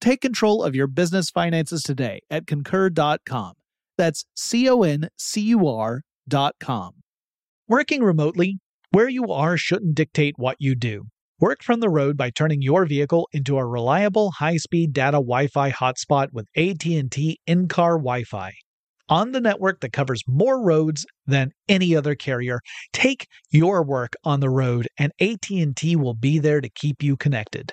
Take control of your business finances today at concur.com. That's C O N C U R.com. Working remotely, where you are shouldn't dictate what you do. Work from the road by turning your vehicle into a reliable high-speed data Wi-Fi hotspot with AT&T in-car Wi-Fi. On the network that covers more roads than any other carrier, take your work on the road and AT&T will be there to keep you connected.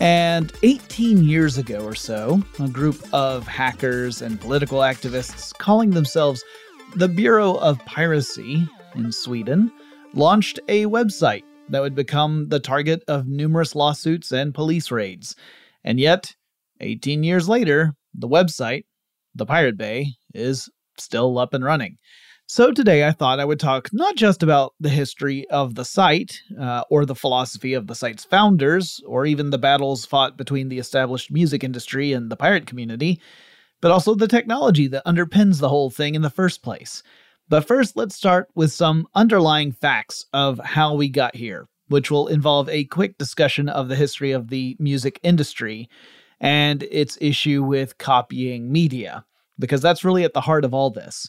And 18 years ago or so, a group of hackers and political activists calling themselves the Bureau of Piracy in Sweden launched a website that would become the target of numerous lawsuits and police raids. And yet, 18 years later, the website, the Pirate Bay, is still up and running. So today I thought I would talk not just about the history of the site, uh, or the philosophy of the site's founders, or even the battles fought between the established music industry and the pirate community, but also the technology that underpins the whole thing in the first place. But first, let's start with some underlying facts of how we got here, which will involve a quick discussion of the history of the music industry and its issue with copying media, because that's really at the heart of all this.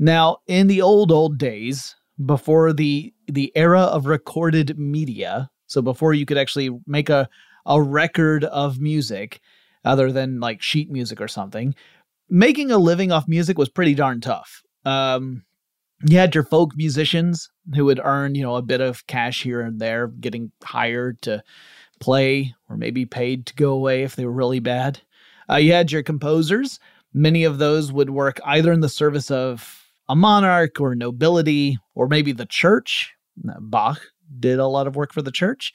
Now, in the old old days, before the the era of recorded media, so before you could actually make a a record of music other than like sheet music or something, making a living off music was pretty darn tough. Um, you had your folk musicians who would earn, you know, a bit of cash here and there, getting hired to play or maybe paid to go away if they were really bad. Uh, you had your composers. Many of those would work either in the service of a monarch or nobility or maybe the church. Bach did a lot of work for the church.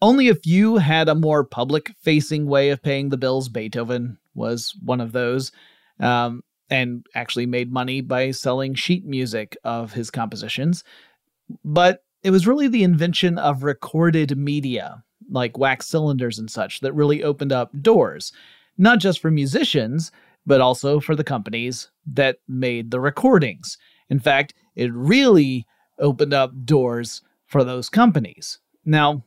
Only a few had a more public facing way of paying the bills. Beethoven was one of those, um, and actually made money by selling sheet music of his compositions. But it was really the invention of recorded media, like wax cylinders and such, that really opened up doors, not just for musicians, but also for the companies that made the recordings. In fact, it really opened up doors for those companies. Now,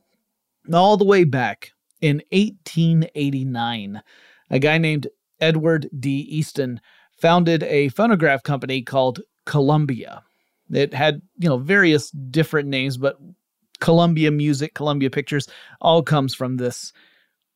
all the way back in 1889, a guy named Edward D. Easton founded a phonograph company called Columbia. It had, you know, various different names, but Columbia Music, Columbia Pictures, all comes from this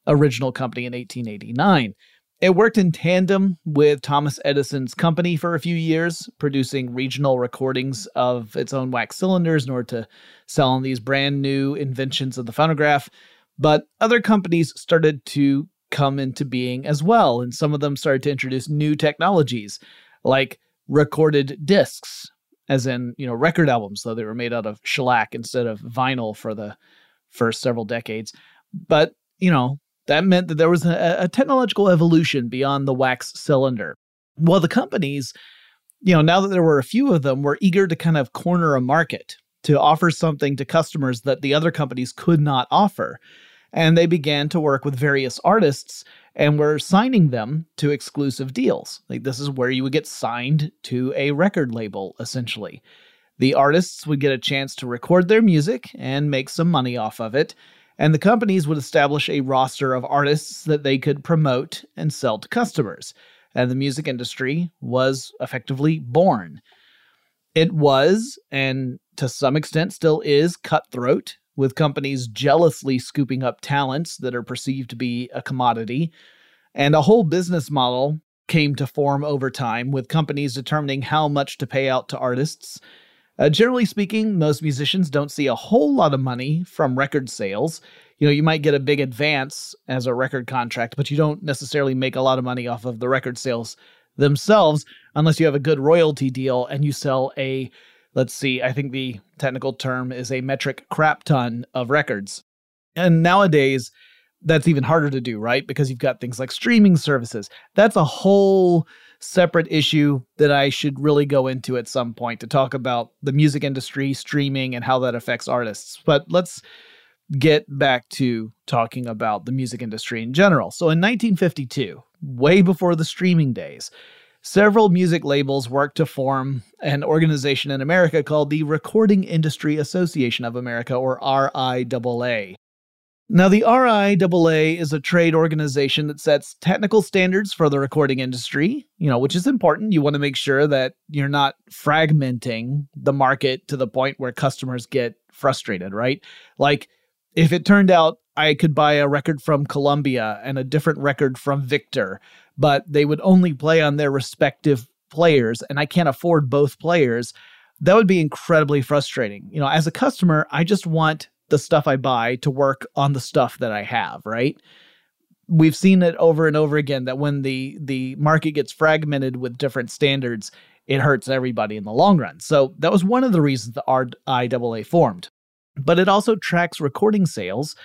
original company in 1889. It worked in tandem with Thomas Edison's company for a few years, producing regional recordings of its own wax cylinders in order to sell on these brand new inventions of the phonograph. But other companies started to come into being as well, and some of them started to introduce new technologies like recorded discs, as in, you know, record albums, though they were made out of shellac instead of vinyl for the first several decades. But, you know, that meant that there was a, a technological evolution beyond the wax cylinder. Well, the companies, you know, now that there were a few of them, were eager to kind of corner a market to offer something to customers that the other companies could not offer. And they began to work with various artists and were signing them to exclusive deals. Like this is where you would get signed to a record label, essentially. The artists would get a chance to record their music and make some money off of it, and the companies would establish a roster of artists that they could promote and sell to customers. And the music industry was effectively born. It was, and to some extent still is, cutthroat, with companies jealously scooping up talents that are perceived to be a commodity. And a whole business model came to form over time, with companies determining how much to pay out to artists uh, generally speaking, most musicians don't see a whole lot of money from record sales. You know, you might get a big advance as a record contract, but you don't necessarily make a lot of money off of the record sales themselves unless you have a good royalty deal and you sell a, let's see, I think the technical term is a metric crap ton of records. And nowadays, that's even harder to do, right? Because you've got things like streaming services. That's a whole separate issue that I should really go into at some point to talk about the music industry, streaming, and how that affects artists. But let's get back to talking about the music industry in general. So in 1952, way before the streaming days, several music labels worked to form an organization in America called the Recording Industry Association of America, or RIAA. Now, the RIAA is a trade organization that sets technical standards for the recording industry, you know, which is important. You want to make sure that you're not fragmenting the market to the point where customers get frustrated, right? Like, if it turned out I could buy a record from Columbia and a different record from Victor, but they would only play on their respective players, and I can't afford both players, that would be incredibly frustrating. You know, as a customer, I just want the stuff I buy to work on the stuff that I have, right? We've seen it over and over again that when the the market gets fragmented with different standards, it hurts everybody in the long run. So that was one of the reasons the RIAA formed. But it also tracks recording sales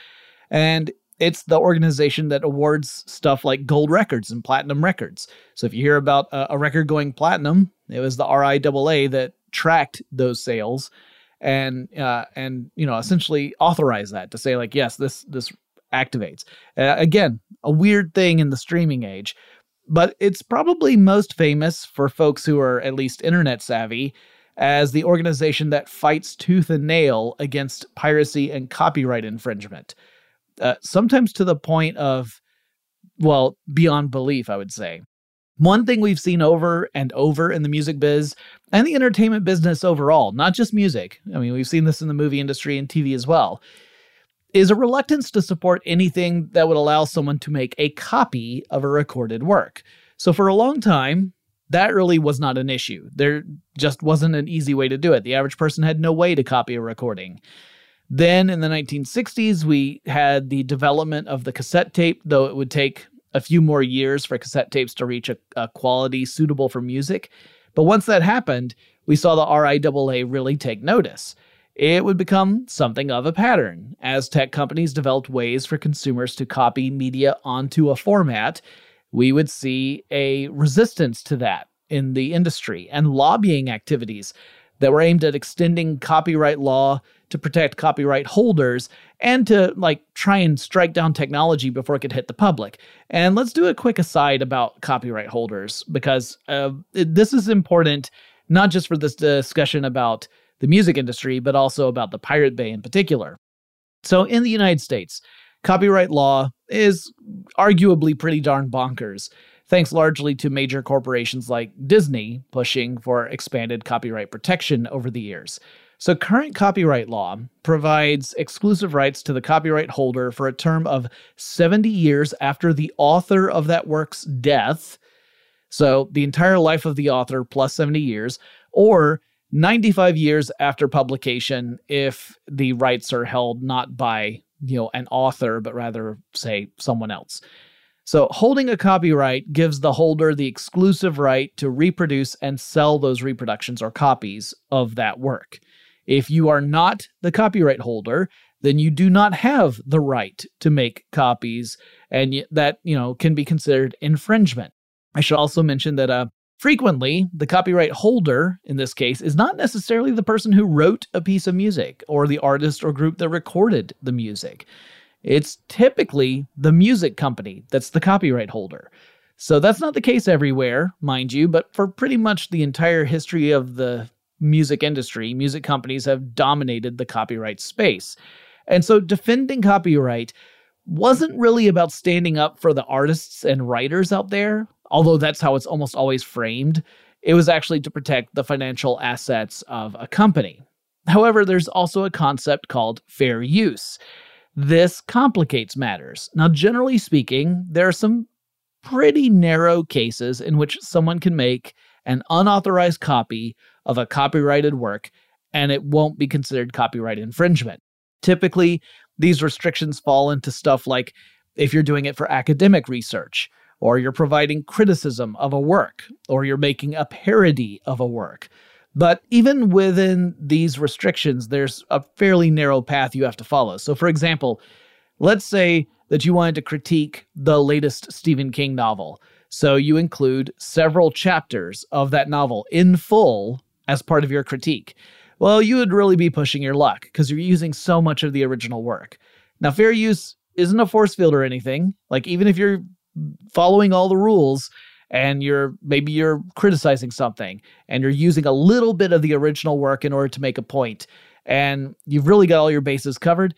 and it's the organization that awards stuff like gold records and platinum records. So if you hear about a, a record going platinum, it was the RIAA that tracked those sales and uh, and you know essentially authorize that to say like yes this this activates. Uh, again a weird thing in the streaming age but it's probably most famous for folks who are at least internet savvy as the organization that fights tooth and nail against piracy and copyright infringement. Uh, sometimes to the point of well beyond belief i would say one thing we've seen over and over in the music biz and the entertainment business overall, not just music, I mean, we've seen this in the movie industry and TV as well, is a reluctance to support anything that would allow someone to make a copy of a recorded work. So for a long time, that really was not an issue. There just wasn't an easy way to do it. The average person had no way to copy a recording. Then in the 1960s, we had the development of the cassette tape, though it would take a few more years for cassette tapes to reach a, a quality suitable for music. But once that happened, we saw the RIAA really take notice. It would become something of a pattern. As tech companies developed ways for consumers to copy media onto a format, we would see a resistance to that in the industry and lobbying activities that were aimed at extending copyright law to protect copyright holders and to like try and strike down technology before it could hit the public. And let's do a quick aside about copyright holders because uh, this is important not just for this discussion about the music industry, but also about the Pirate Bay in particular. So, in the United States, copyright law is arguably pretty darn bonkers. thanks largely to major corporations like Disney pushing for expanded copyright protection over the years. So, current copyright law provides exclusive rights to the copyright holder for a term of 70 years after the author of that work's death. So, the entire life of the author plus 70 years, or 95 years after publication if the rights are held not by, you know, an author but rather say someone else. So, holding a copyright gives the holder the exclusive right to reproduce and sell those reproductions or copies of that work. If you are not the copyright holder, then you do not have the right to make copies, and that you know can be considered infringement. I should also mention that uh, frequently the copyright holder in this case is not necessarily the person who wrote a piece of music or the artist or group that recorded the music. It's typically the music company that's the copyright holder. So that's not the case everywhere, mind you, but for pretty much the entire history of the music industry, music companies have dominated the copyright space. And so defending copyright wasn't really about standing up for the artists and writers out there, although that's how it's almost always framed. It was actually to protect the financial assets of a company. However, there's also a concept called fair use. This complicates matters. Now, generally speaking, there are some pretty narrow cases in which someone can make an unauthorized copy of a copyrighted work and it won't be considered copyright infringement. Typically, these restrictions fall into stuff like if you're doing it for academic research, or you're providing criticism of a work, or you're making a parody of a work. But even within these restrictions, there's a fairly narrow path you have to follow. So, for example, let's say that you wanted to critique the latest Stephen King novel. So, you include several chapters of that novel in full as part of your critique, well, you would really be pushing your luck because you're using so much of the original work. Now, fair use isn't a force field or anything. Like, even if you're following all the rules and you're maybe you're criticizing something and you're using a little bit of the original work in order to make a point and you've really got all your bases covered,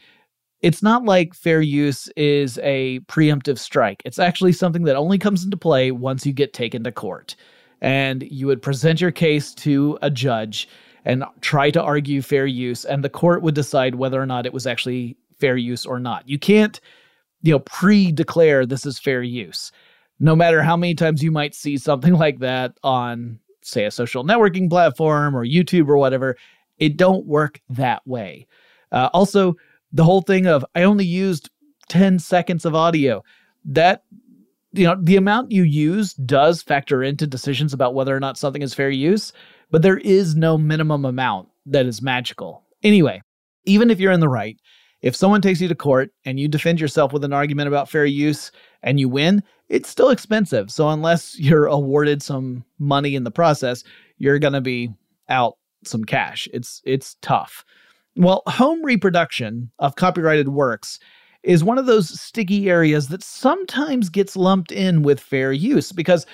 it's not like fair use is a preemptive strike. It's actually something that only comes into play once you get taken to court and you would present your case to a judge and try to argue fair use and the court would decide whether or not it was actually fair use or not. You can't you know pre-declare this is fair use. No matter how many times you might see something like that on say a social networking platform or YouTube or whatever, it don't work that way. Uh, also, the whole thing of I only used 10 seconds of audio, that you know, the amount you use does factor into decisions about whether or not something is fair use, but there is no minimum amount that is magical. Anyway, even if you're in the right, if someone takes you to court and you defend yourself with an argument about fair use and you win, it's still expensive. So unless you're awarded some money in the process, you're going to be out some cash. It's it's tough. Well, home reproduction of copyrighted works is one of those sticky areas that sometimes gets lumped in with fair use because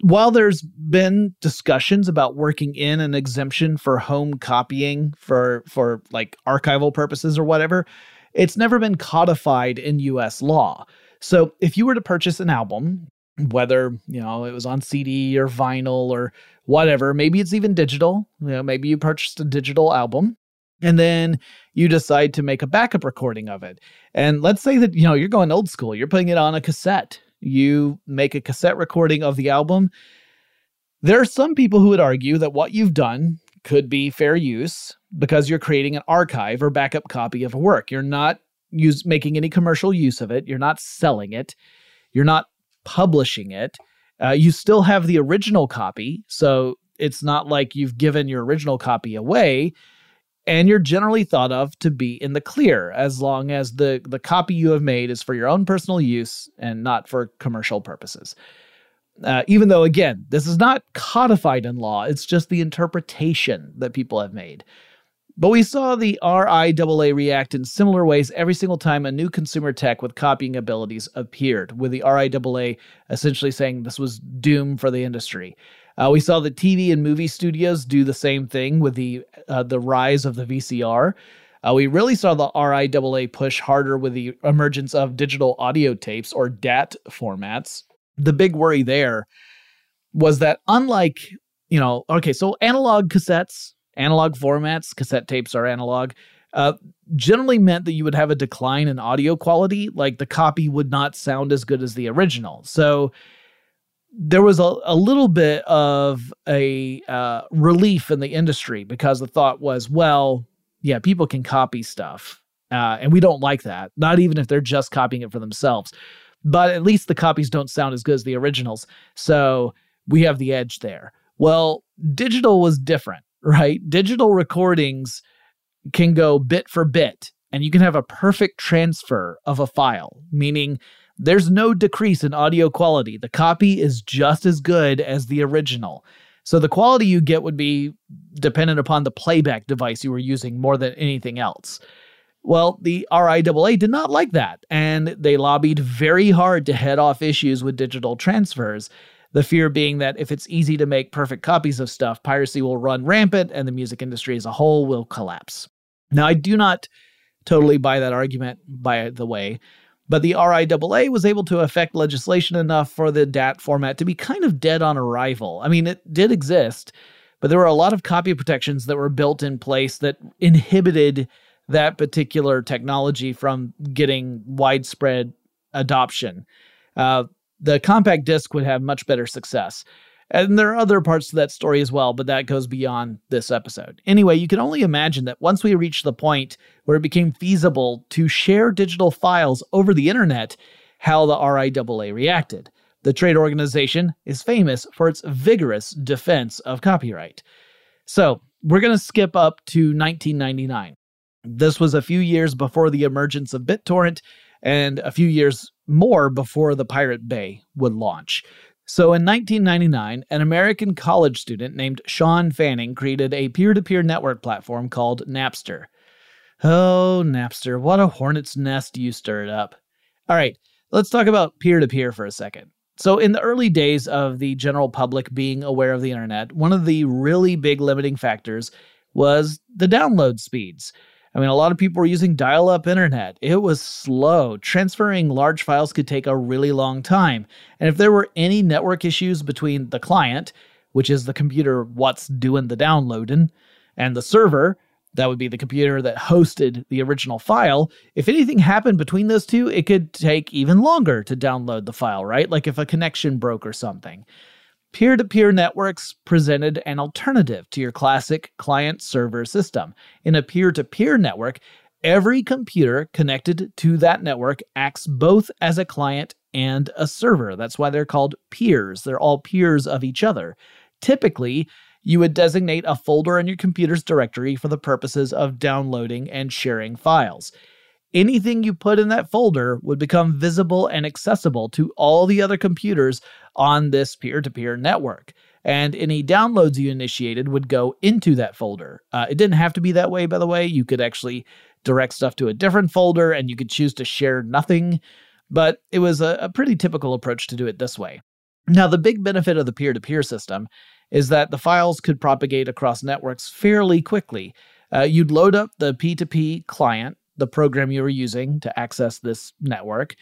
while there's been discussions about working in an exemption for home copying for for like archival purposes or whatever, it's never been codified in US law. So if you were to purchase an album, whether, you know, it was on CD or vinyl or whatever, maybe it's even digital, you know, maybe you purchased a digital album and then you decide to make a backup recording of it. And let's say that, you know, you're going old school, you're putting it on a cassette. You make a cassette recording of the album. There are some people who would argue that what you've done could be fair use because you're creating an archive or backup copy of a work. You're not use, making any commercial use of it, you're not selling it, you're not publishing it. Uh, you still have the original copy. So it's not like you've given your original copy away and you're generally thought of to be in the clear as long as the the copy you have made is for your own personal use and not for commercial purposes. Uh, even though, again, this is not codified in law, it's just the interpretation that people have made. But we saw the RIAA react in similar ways every single time a new consumer tech with copying abilities appeared, with the RIAA essentially saying this was doom for the industry. Uh, we saw the TV and movie studios do the same thing with the uh, the rise of the VCR. Uh, we really saw the RIAA push harder with the emergence of digital audio tapes or DAT formats. the big worry there was that unlike, you know, okay, so analog cassettes, analog formats, cassette tapes are analog, uh, generally meant that you would have a decline in audio quality, like the copy would not sound as good as the original. So there was a, a little bit of a uh, relief in the industry because the thought was, well, yeah, people can copy stuff. Uh, and we don't like that, not even if they're just copying it for themselves. But at least the copies don't sound as good as the originals. So we have the edge there. Well, digital was different, right? Digital recordings can go bit for bit, and you can have a perfect transfer of a file, meaning there's no decrease in audio quality. The copy is just as good as the original. So the quality you get would be dependent upon the playback device you were using more than anything else. Well, the RIAA did not like that, and they lobbied very hard to head off issues with digital transfers. The fear being that if it's easy to make perfect copies of stuff, piracy will run rampant and the music industry as a whole will collapse. Now, I do not totally buy that argument, by the way, but the RIAA was able to affect legislation enough for the DAT format to be kind of dead on arrival. I mean, it did exist, but there were a lot of copy protections that were built in place that inhibited that particular technology from getting widespread adoption. Uh, the compact disc would have much better success. And there are other parts to that story as well, but that goes beyond this episode. Anyway, you can only imagine that once we reached the point where it became feasible to share digital files over the internet, how the RIAA reacted. The trade organization is famous for its vigorous defense of copyright. So, we're going to skip up to 1999. This was a few years before the emergence of BitTorrent and a few years more before the Pirate Bay would launch. So in 1999, an American college student named Shawn Fanning created a peer to peer network platform called Napster. Oh, Napster, what a hornet's nest you stirred up. All right, let's talk about peer to peer for a second. So, in the early days of the general public being aware of the internet, one of the really big limiting factors was the download speeds. I mean, a lot of people were using dial up internet. It was slow. Transferring large files could take a really long time. And if there were any network issues between the client, which is the computer what's doing the downloading, and the server, that would be the computer that hosted the original file. If anything happened between those two, it could take even longer to download the file, right? Like if a connection broke or something. Peer to peer networks presented an alternative to your classic client server system. In a peer to peer network, every computer connected to that network acts both as a client and a server. That's why they're called peers. They're all peers of each other. Typically, you would designate a folder in your computer's directory for the purposes of downloading and sharing files anything you put in that folder would become visible and accessible to all the other computers on this peer to peer network. And any downloads you initiated would go into that folder. Uh, it didn't have to be that way, by the way. You could actually direct stuff to a different folder and you could choose to share nothing. But it was a, a pretty typical approach to do it this way. Now, the big benefit of the peer to peer system is that the files could propagate across networks fairly quickly. Uh, you'd load up the P2P client the program you were using to access this network.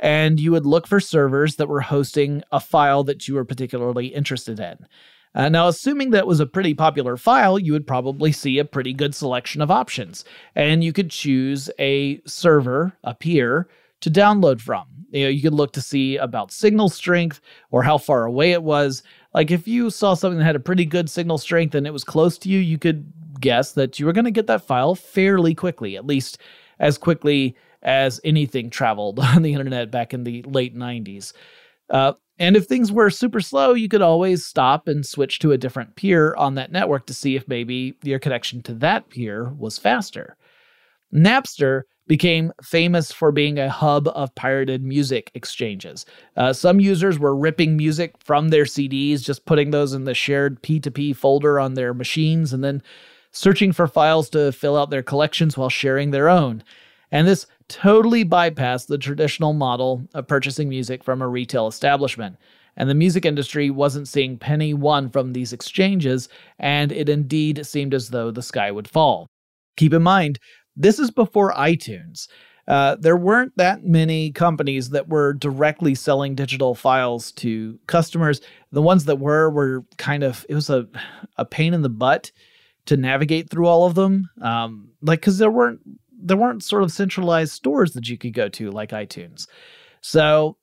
And you would look for servers that were hosting a file that you were particularly interested in. Uh, now, assuming that was a pretty popular file, you would probably see a pretty good selection of options. And you could choose a server, a peer, to download from. You know, you could look to see about signal strength or how far away it was. Like if you saw something that had a pretty good signal strength and it was close to you, you could guess that you were going to get that file fairly quickly, at least as quickly as anything traveled on the internet back in the late 90s. Uh, and if things were super slow, you could always stop and switch to a different peer on that network to see if maybe your connection to that peer was faster. Napster became famous for being a hub of pirated music exchanges. Uh, some users were ripping music from their CDs, just putting those in the shared P2P folder on their machines, and then searching for files to fill out their collections while sharing their own. And this totally bypassed the traditional model of purchasing music from a retail establishment. And the music industry wasn't seeing penny one from these exchanges, and it indeed seemed as though the sky would fall. Keep in mind, this is before iTunes. uh, there weren't that many companies that were directly selling digital files to customers. The ones that were were kind of it was a a pain in the butt to navigate through all of them. Um, like because there weren't there weren't sort of centralized stores that you could go to like iTunes, so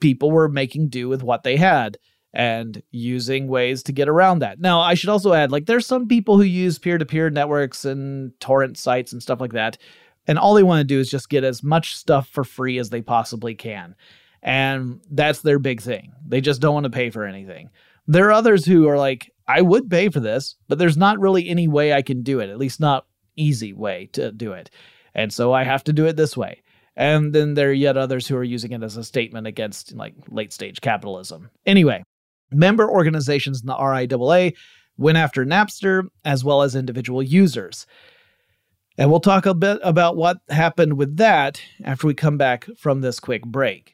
people were making do with what they had and using ways to get around that. Now, I should also add like there's some people who use peer-to-peer networks and torrent sites and stuff like that and all they want to do is just get as much stuff for free as they possibly can. And that's their big thing. They just don't want to pay for anything. There are others who are like, I would pay for this, but there's not really any way I can do it, at least not easy way to do it. And so I have to do it this way. And then there are yet others who are using it as a statement against like late stage capitalism. Anyway, member organizations in the RIAA went after Napster as well as individual users. And we'll talk a bit about what happened with that after we come back from this quick break.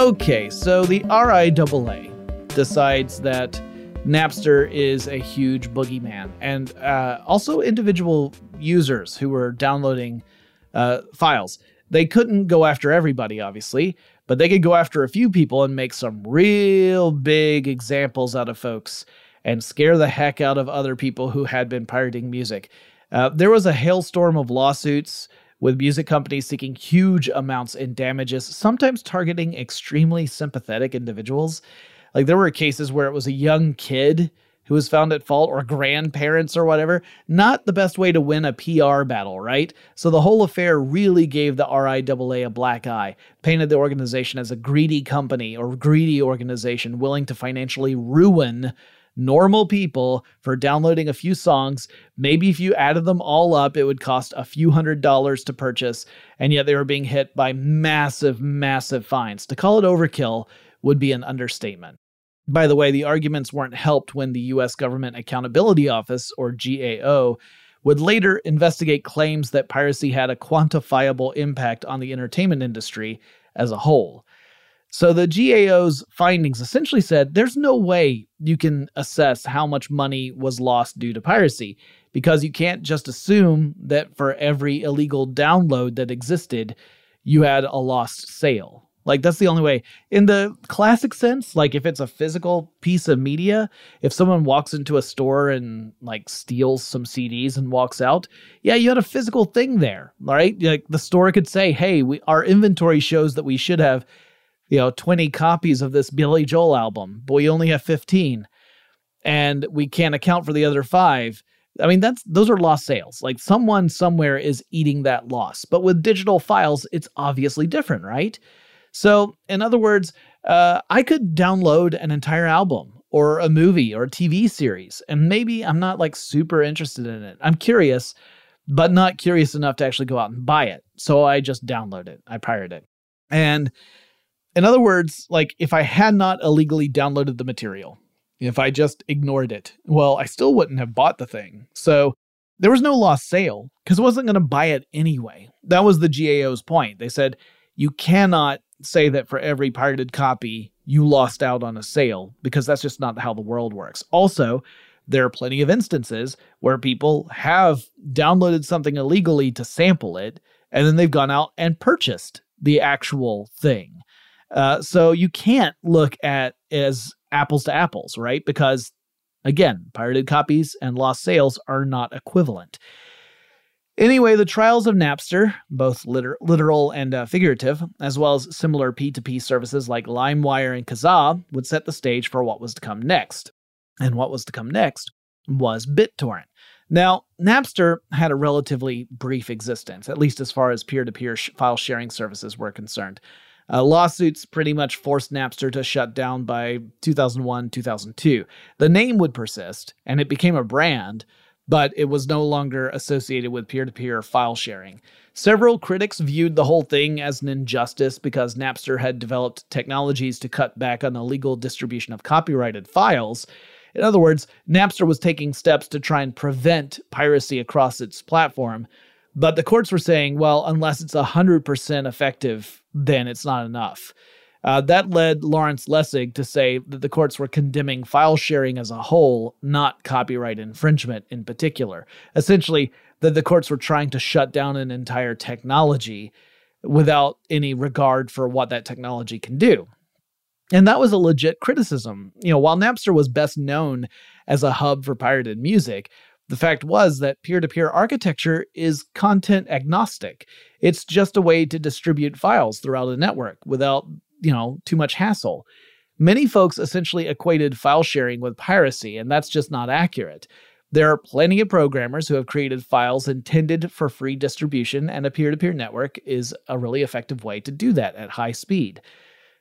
Okay, so the RIAA decides that Napster is a huge boogeyman, and uh, also individual users who were downloading uh, files. They couldn't go after everybody, obviously, but they could go after a few people and make some real big examples out of folks and scare the heck out of other people who had been pirating music. Uh, there was a hailstorm of lawsuits with music companies seeking huge amounts in damages, sometimes targeting extremely sympathetic individuals. Like there were cases where it was a young kid who was found at fault or grandparents or whatever. Not the best way to win a PR battle, right? So the whole affair really gave the RIAA a black eye, painted the organization as a greedy company or greedy organization willing to financially ruin normal people for downloading a few songs. Maybe if you added them all up, it would cost a few hundred dollars to purchase, and yet they were being hit by massive, massive fines. To call it overkill would be an understatement. By the way, the arguments weren't helped when the U.S. Government Accountability Office, or GAO, would later investigate claims that piracy had a quantifiable impact on the entertainment industry as a whole. So the GAO's findings essentially said there's no way you can assess how much money was lost due to piracy because you can't just assume that for every illegal download that existed, you had a lost sale. Like that's the only way. In the classic sense, like if it's a physical piece of media, if someone walks into a store and like steals some CDs and walks out, yeah, you had a physical thing there, right? Like the store could say, "Hey, we our inventory shows that we should have, you know, 20 copies of this Billy Joel album, but we only have 15." And we can't account for the other 5. I mean, that's those are lost sales. Like someone somewhere is eating that loss. But with digital files, it's obviously different, right? So, in other words, uh, I could download an entire album or a movie or a TV series, and maybe I'm not like super interested in it. I'm curious, but not curious enough to actually go out and buy it. So I just download it, I pirate it. And in other words, like if I had not illegally downloaded the material, if I just ignored it, well, I still wouldn't have bought the thing. So there was no lost sale because I wasn't going to buy it anyway. That was the GAO's point. They said you cannot say that for every pirated copy you lost out on a sale because that's just not how the world works. Also, there are plenty of instances where people have downloaded something illegally to sample it and then they've gone out and purchased the actual thing. Uh, so you can't look at as apples to apples, right? Because again, pirated copies and lost sales are not equivalent. Anyway, the trials of Napster, both liter- literal and uh, figurative, as well as similar P2P services like LimeWire and Kazaa, would set the stage for what was to come next. And what was to come next was BitTorrent. Now, Napster had a relatively brief existence, at least as far as peer to peer file sharing services were concerned. Uh, lawsuits pretty much forced Napster to shut down by 2001 2002. The name would persist, and it became a brand, but it was no longer associated with peer to peer file sharing. Several critics viewed the whole thing as an injustice because Napster had developed technologies to cut back on the legal distribution of copyrighted files. In other words, Napster was taking steps to try and prevent piracy across its platform. But the courts were saying, well, unless it's 100% effective, then it's not enough. Uh, that led Lawrence Lessig to say that the courts were condemning file sharing as a whole, not copyright infringement in particular. Essentially, that the courts were trying to shut down an entire technology without any regard for what that technology can do. And that was a legit criticism. You know, while Napster was best known as a hub for pirated music, the fact was that peer to peer architecture is content agnostic. It's just a way to distribute files throughout a network without you know, too much hassle. Many folks essentially equated file sharing with piracy, and that's just not accurate. There are plenty of programmers who have created files intended for free distribution, and a peer to peer network is a really effective way to do that at high speed.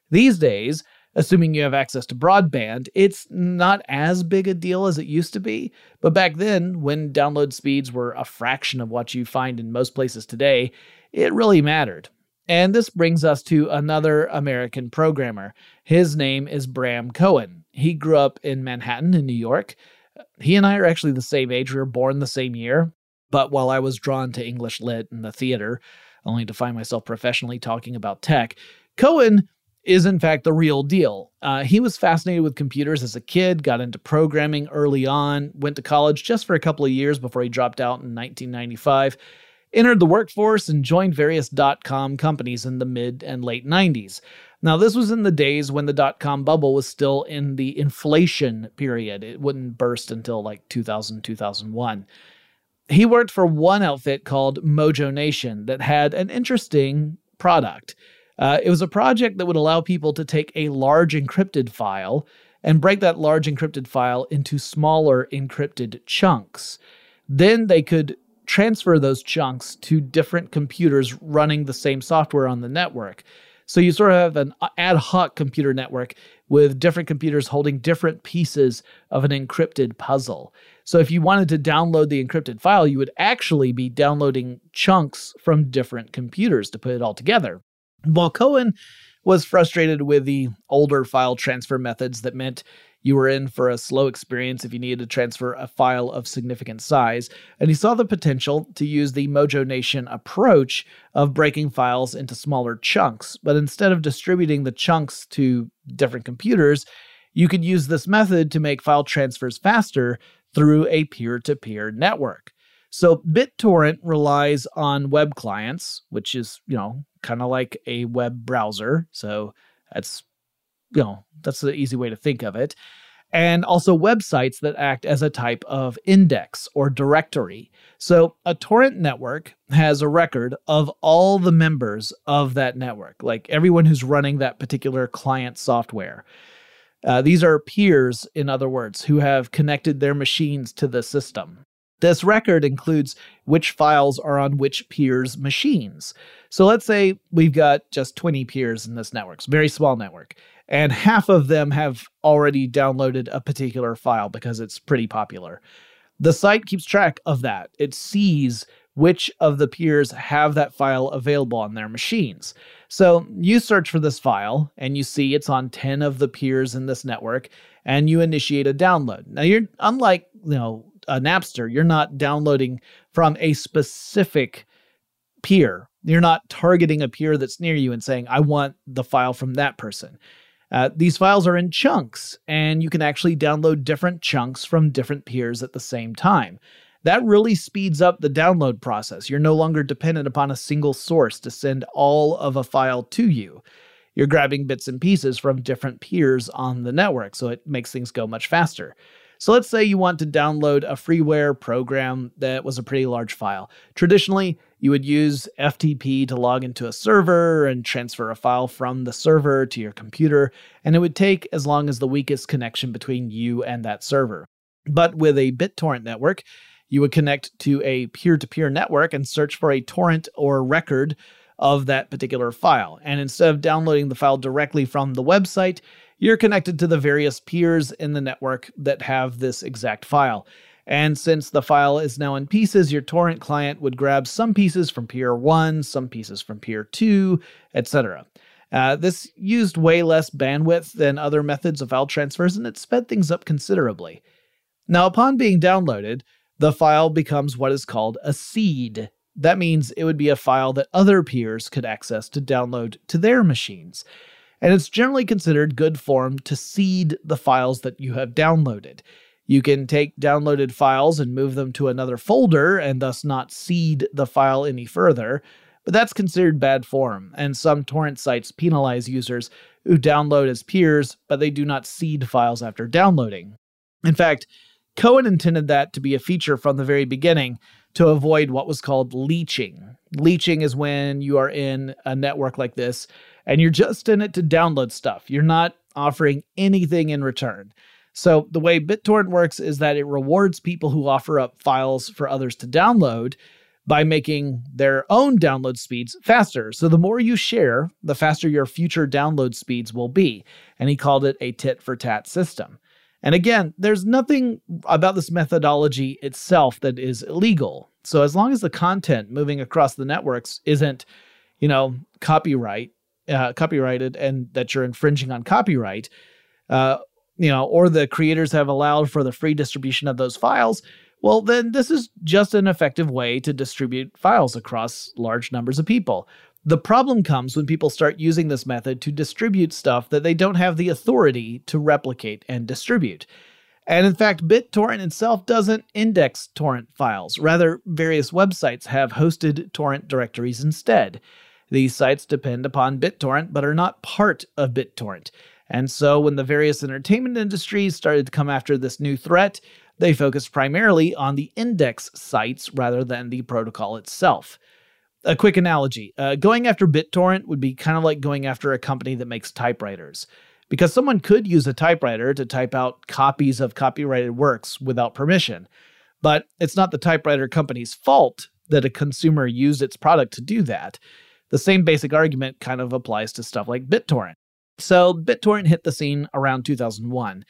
These days, assuming you have access to broadband, it's not as big a deal as it used to be. But back then, when download speeds were a fraction of what you find in most places today, it really mattered. And this brings us to another American programmer. His name is Bram Cohen. He grew up in Manhattan, in New York. He and I are actually the same age. We were born the same year. But while I was drawn to English lit and the theater, only to find myself professionally talking about tech, Cohen is in fact the real deal. Uh, he was fascinated with computers as a kid, got into programming early on, went to college just for a couple of years before he dropped out in 1995 entered the workforce and joined various dot com companies in the mid and late 90s. Now, this was in the days when the dot com bubble was still in the inflation period. It wouldn't burst until like 2000, 2001. He worked for one outfit called Mojo Nation that had an interesting product. Uh, it was a project that would allow people to take a large encrypted file and break that large encrypted file into smaller encrypted chunks. Then they could transfer those chunks to different computers running the same software on the network. So you sort of have an ad hoc computer network with different computers holding different pieces of an encrypted puzzle. So if you wanted to download the encrypted file, you would actually be downloading chunks from different computers to put it all together. While Cohen was frustrated with the older file transfer methods that meant you were in for a slow experience if you needed to transfer a file of significant size, and he saw the potential to use the Mojo Nation approach of breaking files into smaller chunks. But instead of distributing the chunks to different computers, you could use this method to make file transfers faster through a peer to peer network. So BitTorrent relies on web clients, which is, you know, kind of like a web browser. So that's you know, that's the easy way to think of it. And also websites that act as a type of index or directory. So a torrent network has a record of all the members of that network, like everyone who's running that particular client software. Uh, these are peers, in other words, who have connected their machines to the system. This record includes which files are on which peers' machines. So let's say we've got just 20 peers in this network, it's a very small network, and half of them have already downloaded a particular file because it's pretty popular. The site keeps track of that. It sees which of the peers have that file available on their machines. So you search for this file and you see it's on 10 of the peers in this network and you initiate a download. Now you're unlike, you know, a Napster, you're not downloading from a specific peer. You're not targeting a peer that's near you and saying, I want the file from that person. Uh, these files are in chunks, and you can actually download different chunks from different peers at the same time. That really speeds up the download process. You're no longer dependent upon a single source to send all of a file to you. You're grabbing bits and pieces from different peers on the network, so it makes things go much faster. So let's say you want to download a freeware program that was a pretty large file. Traditionally, you would use FTP to log into a server and transfer a file from the server to your computer, and it would take as long as the weakest connection between you and that server. But with a BitTorrent network, you would connect to a peer to peer network and search for a torrent or record of that particular file. And instead of downloading the file directly from the website, you're connected to the various peers in the network that have this exact file. And since the file is now in pieces, your torrent client would grab some pieces from peer 1, some pieces from peer 2, etc. Uh, this used way less bandwidth than other methods of file transfers, and it sped things up considerably. Now, upon being downloaded, the file becomes what is called a seed. That means it would be a file that other peers could access to download to their machines and it's generally considered good form to seed the files that you have downloaded. You can take downloaded files and move them to another folder and thus not seed the file any further, but that's considered bad form, and some torrent sites penalize users who download as peers, but they do not seed files after downloading. In fact, Cohen intended that to be a feature from the very beginning to avoid what was called leeching. Leeching is when you are in a network like this and you're just in it to download stuff. You're not offering anything in return. So, the way BitTorrent works is that it rewards people who offer up files for others to download by making their own download speeds faster. So, the more you share, the faster your future download speeds will be. And he called it a tit for tat system. And again, there's nothing about this methodology itself that is illegal. So, as long as the content moving across the networks isn't, you know, copyright uh, copyrighted and that you're infringing on copyright, uh, you know, or the creators have allowed for the free distribution of those files, well, then this is just an effective way to distribute files across large numbers of people. The problem comes when people start using this method to distribute stuff that they don't have the authority to replicate and distribute. And in fact, BitTorrent itself doesn't index torrent files. Rather, various websites have hosted torrent directories instead. These sites depend upon BitTorrent but are not part of BitTorrent. And so when the various entertainment industries started to come after this new threat, they focused primarily on the index sites rather than the protocol itself. A quick analogy uh, going after BitTorrent would be kind of like going after a company that makes typewriters. Because someone could use a typewriter to type out copies of copyrighted works without permission. But it's not the typewriter company's fault that a consumer used its product to do that. The same basic argument kind of applies to stuff like BitTorrent. So, BitTorrent hit the scene around 2001.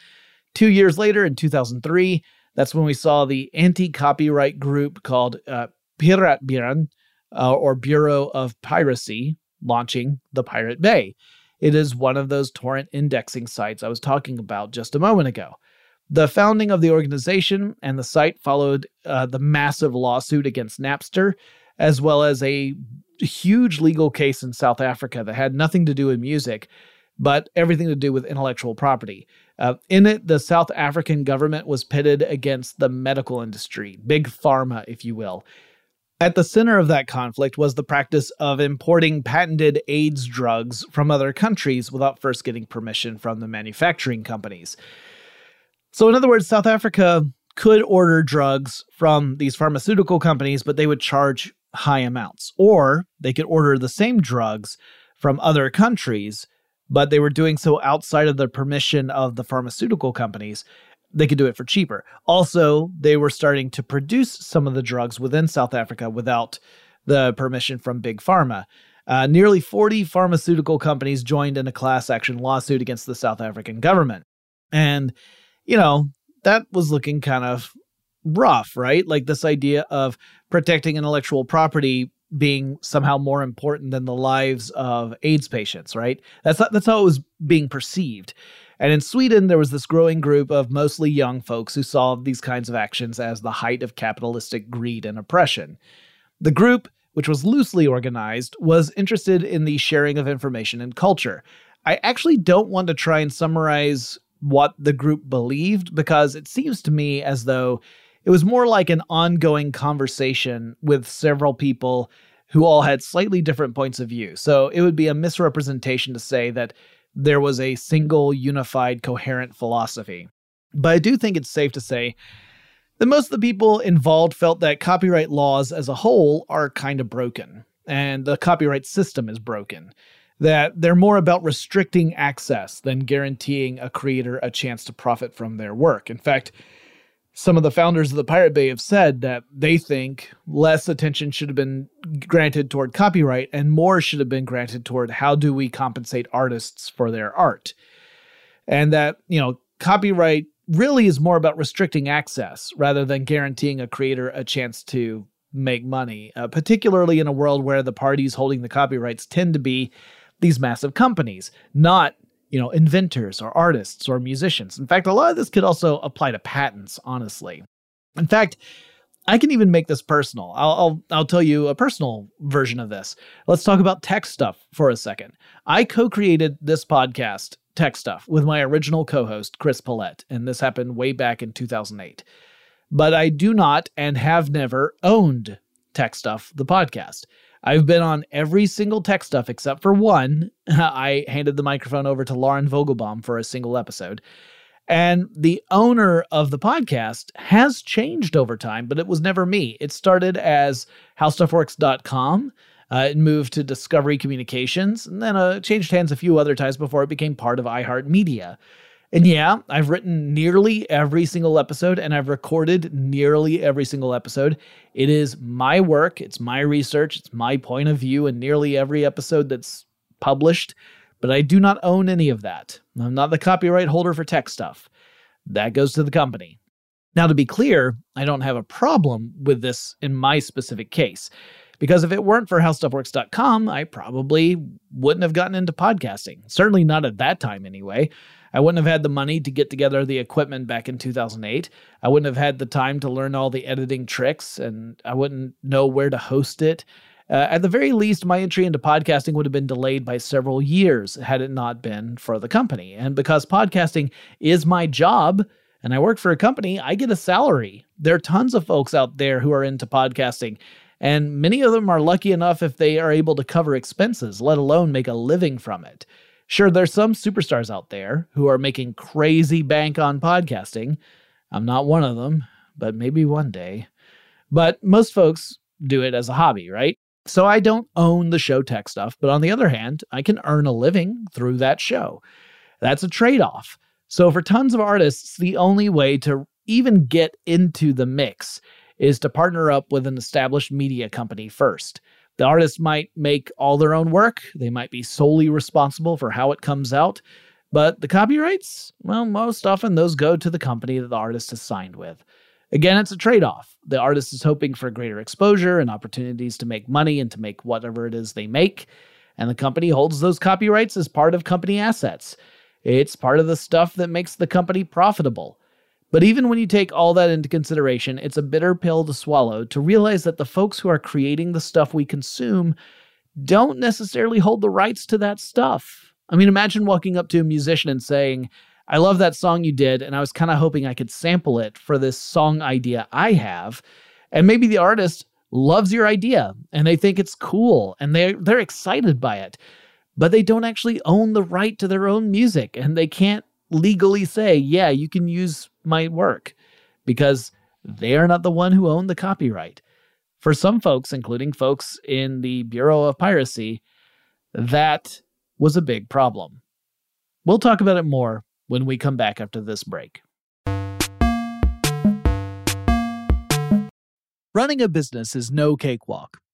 Two years later, in 2003, that's when we saw the anti copyright group called uh, Piratbyran, uh, or Bureau of Piracy, launching the Pirate Bay. It is one of those torrent indexing sites I was talking about just a moment ago. The founding of the organization and the site followed uh, the massive lawsuit against Napster, as well as a huge legal case in South Africa that had nothing to do with music, but everything to do with intellectual property. Uh, in it, the South African government was pitted against the medical industry, big pharma, if you will. At the center of that conflict was the practice of importing patented AIDS drugs from other countries without first getting permission from the manufacturing companies. So, in other words, South Africa could order drugs from these pharmaceutical companies, but they would charge high amounts. Or they could order the same drugs from other countries, but they were doing so outside of the permission of the pharmaceutical companies. They could do it for cheaper. Also, they were starting to produce some of the drugs within South Africa without the permission from Big Pharma. Uh, nearly 40 pharmaceutical companies joined in a class action lawsuit against the South African government. And you know, that was looking kind of rough, right? Like this idea of protecting intellectual property being somehow more important than the lives of AIDS patients, right? That's that's how it was being perceived. And in Sweden, there was this growing group of mostly young folks who saw these kinds of actions as the height of capitalistic greed and oppression. The group, which was loosely organized, was interested in the sharing of information and culture. I actually don't want to try and summarize what the group believed because it seems to me as though it was more like an ongoing conversation with several people who all had slightly different points of view. So it would be a misrepresentation to say that there was a single, unified, coherent philosophy. But I do think it's safe to say that most of the people involved felt that copyright laws as a whole are kind of broken, and the copyright system is broken that they're more about restricting access than guaranteeing a creator a chance to profit from their work. In fact, some of the founders of the Pirate Bay have said that they think less attention should have been granted toward copyright and more should have been granted toward how do we compensate artists for their art. And that, you know, copyright really is more about restricting access rather than guaranteeing a creator a chance to make money, uh, particularly in a world where the parties holding the copyrights tend to be these massive companies, not you know inventors or artists or musicians. In fact, a lot of this could also apply to patents. Honestly, in fact. I can even make this personal. I'll, I'll, I'll tell you a personal version of this. Let's talk about tech stuff for a second. I co-created this podcast, Tech Stuff, with my original co-host Chris Pollette, and this happened way back in 2008. But I do not and have never owned Tech Stuff, the podcast. I've been on every single tech stuff except for one. I handed the microphone over to Lauren Vogelbaum for a single episode. And the owner of the podcast has changed over time, but it was never me. It started as howstuffworks.com. Uh, it moved to Discovery Communications, and then uh, changed hands a few other times before it became part of iHeartMedia. And yeah, I've written nearly every single episode and I've recorded nearly every single episode. It is my work, it's my research, it's my point of view in nearly every episode that's published, but I do not own any of that. I'm not the copyright holder for tech stuff. That goes to the company. Now, to be clear, I don't have a problem with this in my specific case. Because if it weren't for howstuffworks.com, I probably wouldn't have gotten into podcasting. Certainly not at that time, anyway. I wouldn't have had the money to get together the equipment back in 2008. I wouldn't have had the time to learn all the editing tricks, and I wouldn't know where to host it. Uh, at the very least, my entry into podcasting would have been delayed by several years had it not been for the company. And because podcasting is my job, and I work for a company, I get a salary. There are tons of folks out there who are into podcasting, and many of them are lucky enough if they are able to cover expenses, let alone make a living from it. Sure, there's some superstars out there who are making crazy bank on podcasting. I'm not one of them, but maybe one day. But most folks do it as a hobby, right? So I don't own the show tech stuff, but on the other hand, I can earn a living through that show. That's a trade off. So for tons of artists, the only way to even get into the mix is to partner up with an established media company first. The artist might make all their own work, they might be solely responsible for how it comes out, but the copyrights, well, most often those go to the company that the artist is signed with. Again, it's a trade off. The artist is hoping for greater exposure and opportunities to make money and to make whatever it is they make. And the company holds those copyrights as part of company assets. It's part of the stuff that makes the company profitable. But even when you take all that into consideration, it's a bitter pill to swallow to realize that the folks who are creating the stuff we consume don't necessarily hold the rights to that stuff. I mean, imagine walking up to a musician and saying, I love that song you did, and I was kind of hoping I could sample it for this song idea I have. And maybe the artist loves your idea and they think it's cool and they they're excited by it. But they don't actually own the right to their own music and they can't legally say, "Yeah, you can use my work." Because they are not the one who own the copyright. For some folks, including folks in the Bureau of Piracy, that was a big problem. We'll talk about it more when we come back after this break. Running a business is no cakewalk.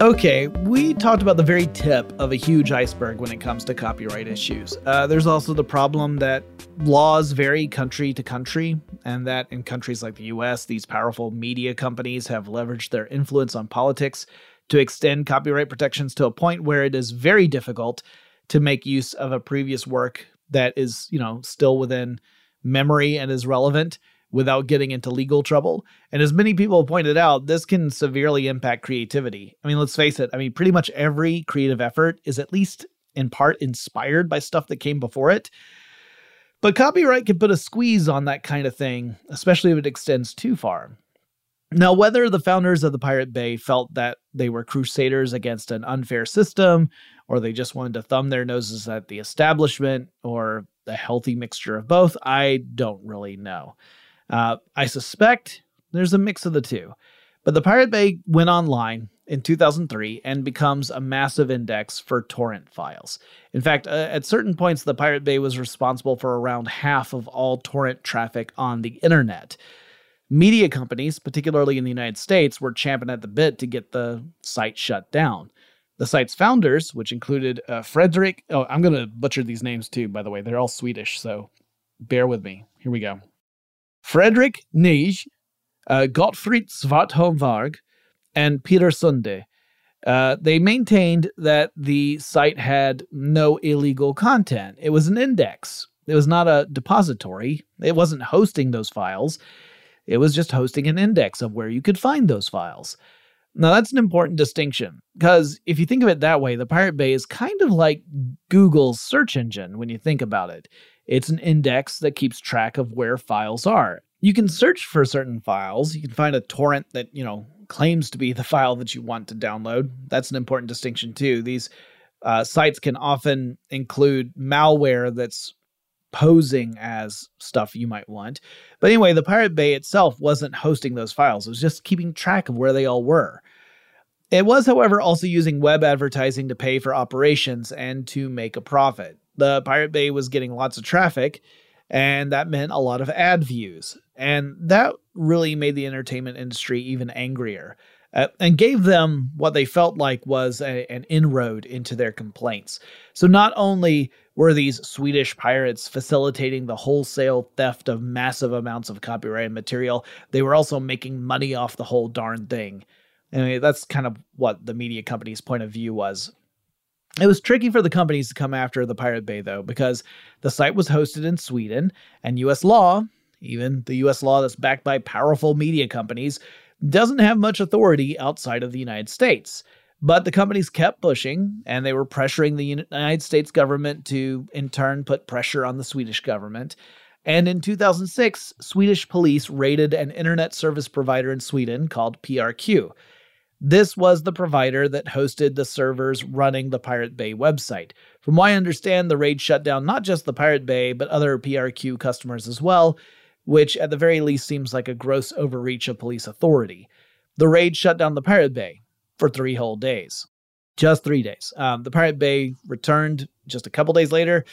Okay, we talked about the very tip of a huge iceberg when it comes to copyright issues. Uh, there's also the problem that laws vary country to country, and that in countries like the US, these powerful media companies have leveraged their influence on politics to extend copyright protections to a point where it is very difficult to make use of a previous work that is, you know, still within memory and is relevant without getting into legal trouble. And as many people pointed out, this can severely impact creativity. I mean, let's face it, I mean, pretty much every creative effort is at least in part inspired by stuff that came before it. But copyright can put a squeeze on that kind of thing, especially if it extends too far. Now, whether the founders of the Pirate Bay felt that they were crusaders against an unfair system, or they just wanted to thumb their noses at the establishment, or a healthy mixture of both, I don't really know. Uh, I suspect there's a mix of the two. But the Pirate Bay went online in 2003 and becomes a massive index for torrent files. In fact, uh, at certain points, the Pirate Bay was responsible for around half of all torrent traffic on the internet. Media companies, particularly in the United States, were champing at the bit to get the site shut down. The site's founders, which included uh, Frederick, oh, I'm going to butcher these names too, by the way. They're all Swedish, so bear with me. Here we go. Frederick Neij, uh, Gottfried Svartholm Warg, and Peter Sunde. Uh, they maintained that the site had no illegal content. It was an index. It was not a depository. It wasn't hosting those files. It was just hosting an index of where you could find those files. Now, that's an important distinction because if you think of it that way, the Pirate Bay is kind of like Google's search engine when you think about it. It's an index that keeps track of where files are. You can search for certain files. You can find a torrent that, you know, claims to be the file that you want to download. That's an important distinction, too. These uh, sites can often include malware that's posing as stuff you might want. But anyway, the Pirate Bay itself wasn't hosting those files, it was just keeping track of where they all were. It was, however, also using web advertising to pay for operations and to make a profit the Pirate Bay was getting lots of traffic, and that meant a lot of ad views. And that really made the entertainment industry even angrier uh, and gave them what they felt like was a, an inroad into their complaints. So not only were these Swedish pirates facilitating the wholesale theft of massive amounts of copyrighted material, they were also making money off the whole darn thing. I mean, that's kind of what the media company's point of view was. It was tricky for the companies to come after the Pirate Bay, though, because the site was hosted in Sweden, and US law, even the US law that's backed by powerful media companies, doesn't have much authority outside of the United States. But the companies kept pushing, and they were pressuring the United States government to, in turn, put pressure on the Swedish government. And in 2006, Swedish police raided an internet service provider in Sweden called PRQ. This was the provider that hosted the servers running the Pirate Bay website. From what I understand, the raid shut down not just the Pirate Bay, but other PRQ customers as well, which at the very least seems like a gross overreach of police authority. The raid shut down the Pirate Bay for three whole days. Just three days. Um, the Pirate Bay returned just a couple days later,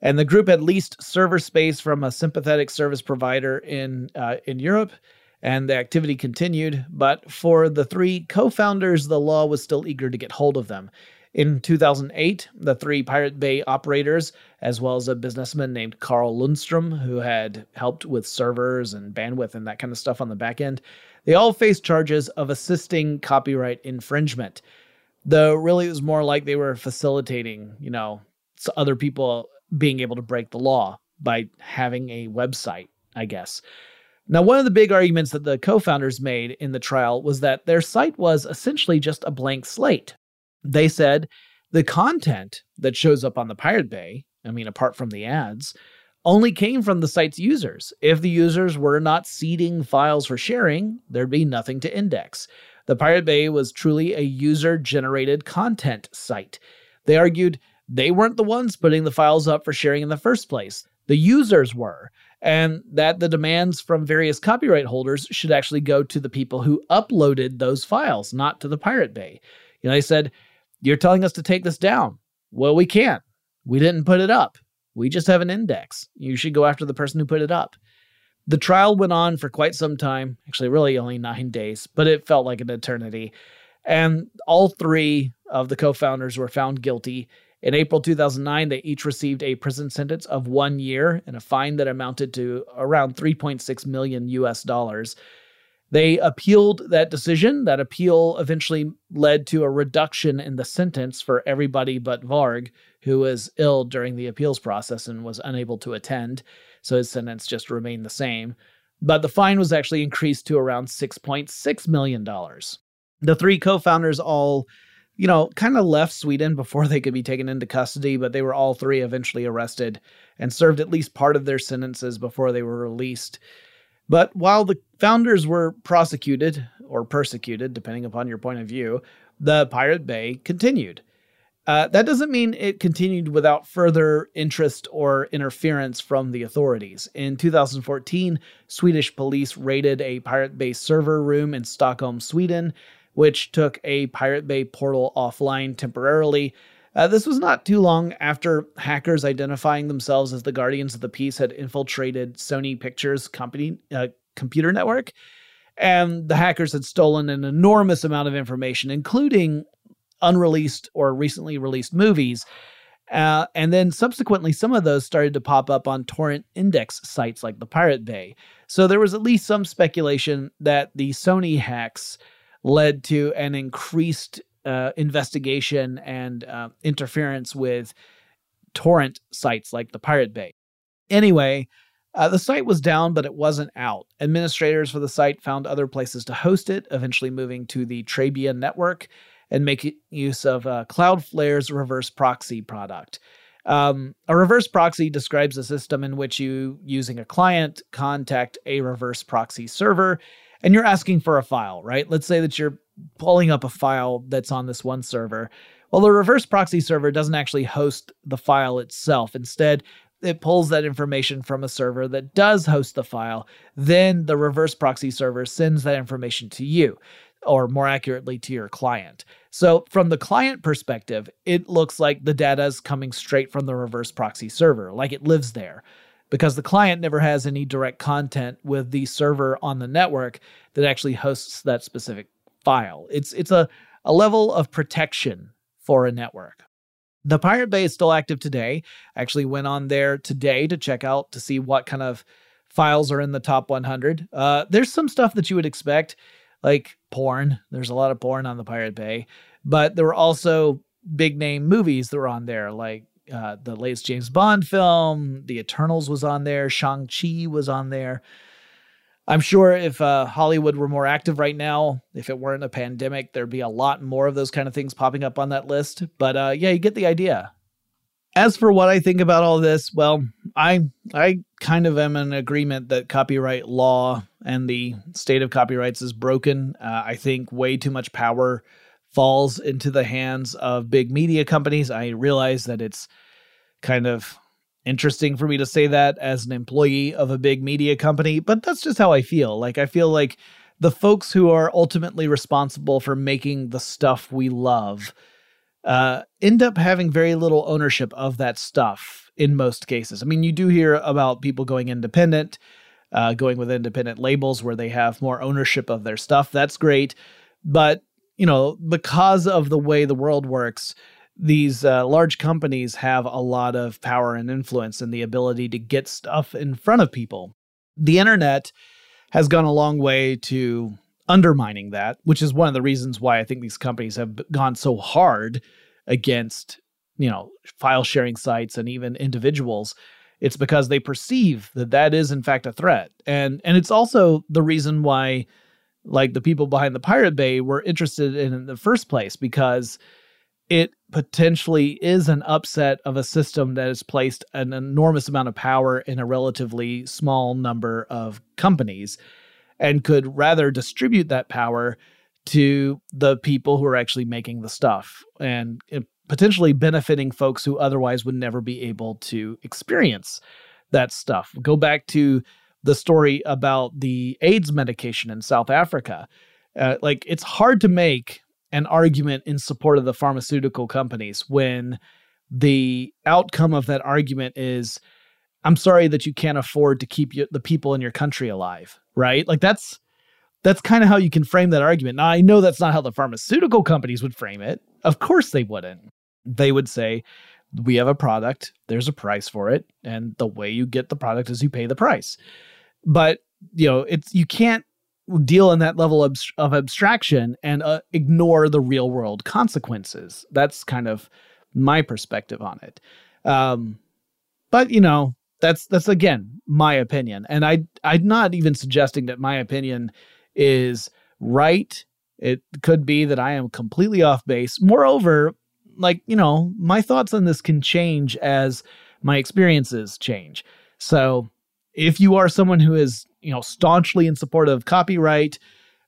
and the group had leased server space from a sympathetic service provider in uh, in Europe and the activity continued. But for the three co founders, the law was still eager to get hold of them. In 2008, the three Pirate Bay operators, as well as a businessman named Carl Lundstrom, who had helped with servers and bandwidth and that kind of stuff on the back end, they all faced charges of assisting copyright infringement. Though really it was more like they were facilitating, you know, other people being able to break the law by having a website, I guess. Now, one of the big arguments that the co founders made in the trial was that their site was essentially just a blank slate. They said the content that shows up on the Pirate Bay, I mean, apart from the ads, only came from the site's users. If the users were not seeding files for sharing, there'd be nothing to index. The Pirate Bay was truly a user generated content site. They argued they weren't the ones putting the files up for sharing in the first place. The users were and that the demands from various copyright holders should actually go to the people who uploaded those files, not to the Pirate Bay. You know, they said, You're telling us to take this down. Well, we can't. We didn't put it up. We just have an index. You should go after the person who put it up. The trial went on for quite some time, actually, really only nine days, but it felt like an eternity. And all three of the co founders were found guilty. In April 2009, they each received a prison sentence of one year and a fine that amounted to around 3.6 million US dollars. They appealed that decision. That appeal eventually led to a reduction in the sentence for everybody but Warg, who was ill during the appeals process and was unable to attend. So his sentence just remained the same. But the fine was actually increased to around $6.6 million. The three co founders all, you know, kind of left Sweden before they could be taken into custody, but they were all three eventually arrested and served at least part of their sentences before they were released. But while the founders were prosecuted or persecuted, depending upon your point of view, the Pirate Bay continued. Uh, that doesn't mean it continued without further interest or interference from the authorities. In 2014, Swedish police raided a Pirate Bay server room in Stockholm, Sweden, which took a Pirate Bay portal offline temporarily uh, this was not too long after hackers identifying themselves as the Guardians of the Peace had infiltrated Sony Pictures company uh, computer network, and the hackers had stolen an enormous amount of information, including unreleased or recently released movies. Uh, and then subsequently, some of those started to pop up on torrent index sites like the Pirate Bay. So there was at least some speculation that the Sony hacks led to an increased uh, investigation and uh, interference with torrent sites like the Pirate Bay. Anyway, uh, the site was down, but it wasn't out. Administrators for the site found other places to host it, eventually moving to the Trabia network and making use of uh, Cloudflare's reverse proxy product. Um, a reverse proxy describes a system in which you, using a client, contact a reverse proxy server and you're asking for a file, right? Let's say that you're pulling up a file that's on this one server. Well, the reverse proxy server doesn't actually host the file itself. Instead, it pulls that information from a server that does host the file. Then the reverse proxy server sends that information to you, or more accurately, to your client. So, from the client perspective, it looks like the data is coming straight from the reverse proxy server, like it lives there because the client never has any direct content with the server on the network that actually hosts that specific file. It's it's a, a level of protection for a network. The Pirate Bay is still active today. I actually went on there today to check out to see what kind of files are in the top 100. Uh, there's some stuff that you would expect, like porn. There's a lot of porn on the Pirate Bay, but there were also big name movies that were on there, like uh, the latest James Bond film, The Eternals was on there, Shang-Chi was on there. I'm sure if uh, Hollywood were more active right now, if it weren't a pandemic, there'd be a lot more of those kind of things popping up on that list. But uh, yeah, you get the idea. As for what I think about all this, well, I I kind of am in agreement that copyright law and the state of copyrights is broken. Uh, I think way too much power falls into the hands of big media companies. I realize that it's kind of interesting for me to say that as an employee of a big media company, but that's just how I feel. Like, I feel like the folks who are ultimately responsible for making the stuff we love uh, end up having very little ownership of that stuff in most cases. I mean, you do hear about people going independent, uh, going with independent labels where they have more ownership of their stuff. That's great. But you know, because of the way the world works, these uh, large companies have a lot of power and influence and the ability to get stuff in front of people. The internet has gone a long way to undermining that, which is one of the reasons why I think these companies have gone so hard against, you know, file sharing sites and even individuals. It's because they perceive that that is in fact a threat. And and it's also the reason why like the people behind the Pirate Bay were interested in in the first place because it potentially is an upset of a system that has placed an enormous amount of power in a relatively small number of companies and could rather distribute that power to the people who are actually making the stuff and potentially benefiting folks who otherwise would never be able to experience that stuff. Go back to the story about the AIDS medication in South Africa. Uh, like, it's hard to make an argument in support of the pharmaceutical companies when the outcome of that argument is I'm sorry that you can't afford to keep you, the people in your country alive, right? Like that's that's kind of how you can frame that argument. Now, I know that's not how the pharmaceutical companies would frame it. Of course, they wouldn't. They would say, we have a product, there's a price for it, and the way you get the product is you pay the price. But, you know, it's you can't deal in that level of, of abstraction and uh, ignore the real world consequences. That's kind of my perspective on it. Um, but you know, that's that's again my opinion, and I I'm not even suggesting that my opinion is right. It could be that I am completely off base. Moreover, like, you know, my thoughts on this can change as my experiences change. So if you are someone who is, you know, staunchly in support of copyright,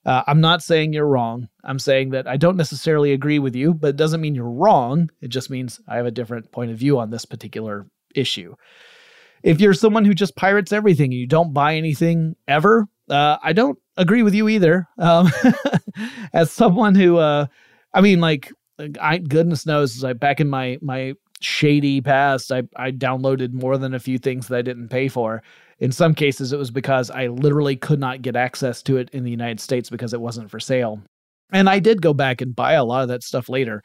uh, I'm not saying you're wrong. I'm saying that I don't necessarily agree with you, but it doesn't mean you're wrong. It just means I have a different point of view on this particular issue. If you're someone who just pirates everything and you don't buy anything ever, uh, I don't agree with you either. Um, as someone who, uh, I mean, like, I goodness knows, like back in my my shady past, I I downloaded more than a few things that I didn't pay for. In some cases, it was because I literally could not get access to it in the United States because it wasn't for sale. And I did go back and buy a lot of that stuff later.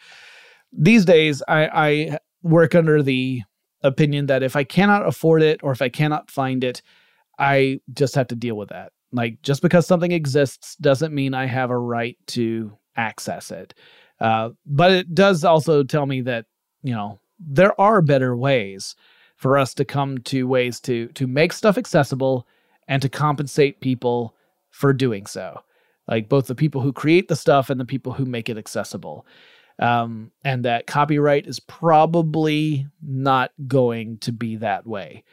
These days, I, I work under the opinion that if I cannot afford it or if I cannot find it, I just have to deal with that. Like just because something exists doesn't mean I have a right to access it. Uh, but it does also tell me that you know there are better ways for us to come to ways to to make stuff accessible and to compensate people for doing so like both the people who create the stuff and the people who make it accessible um, and that copyright is probably not going to be that way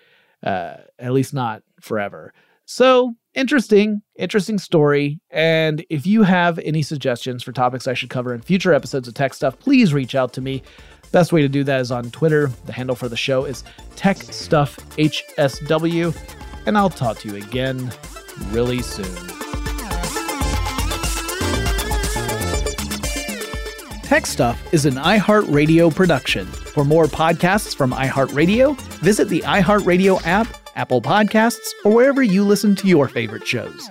uh, at least not forever so interesting, interesting story. And if you have any suggestions for topics I should cover in future episodes of Tech Stuff, please reach out to me. Best way to do that is on Twitter. The handle for the show is Tech Stuff HSW. And I'll talk to you again really soon. Tech Stuff is an iHeartRadio production. For more podcasts from iHeartRadio, visit the iHeartRadio app Apple Podcasts, or wherever you listen to your favorite shows.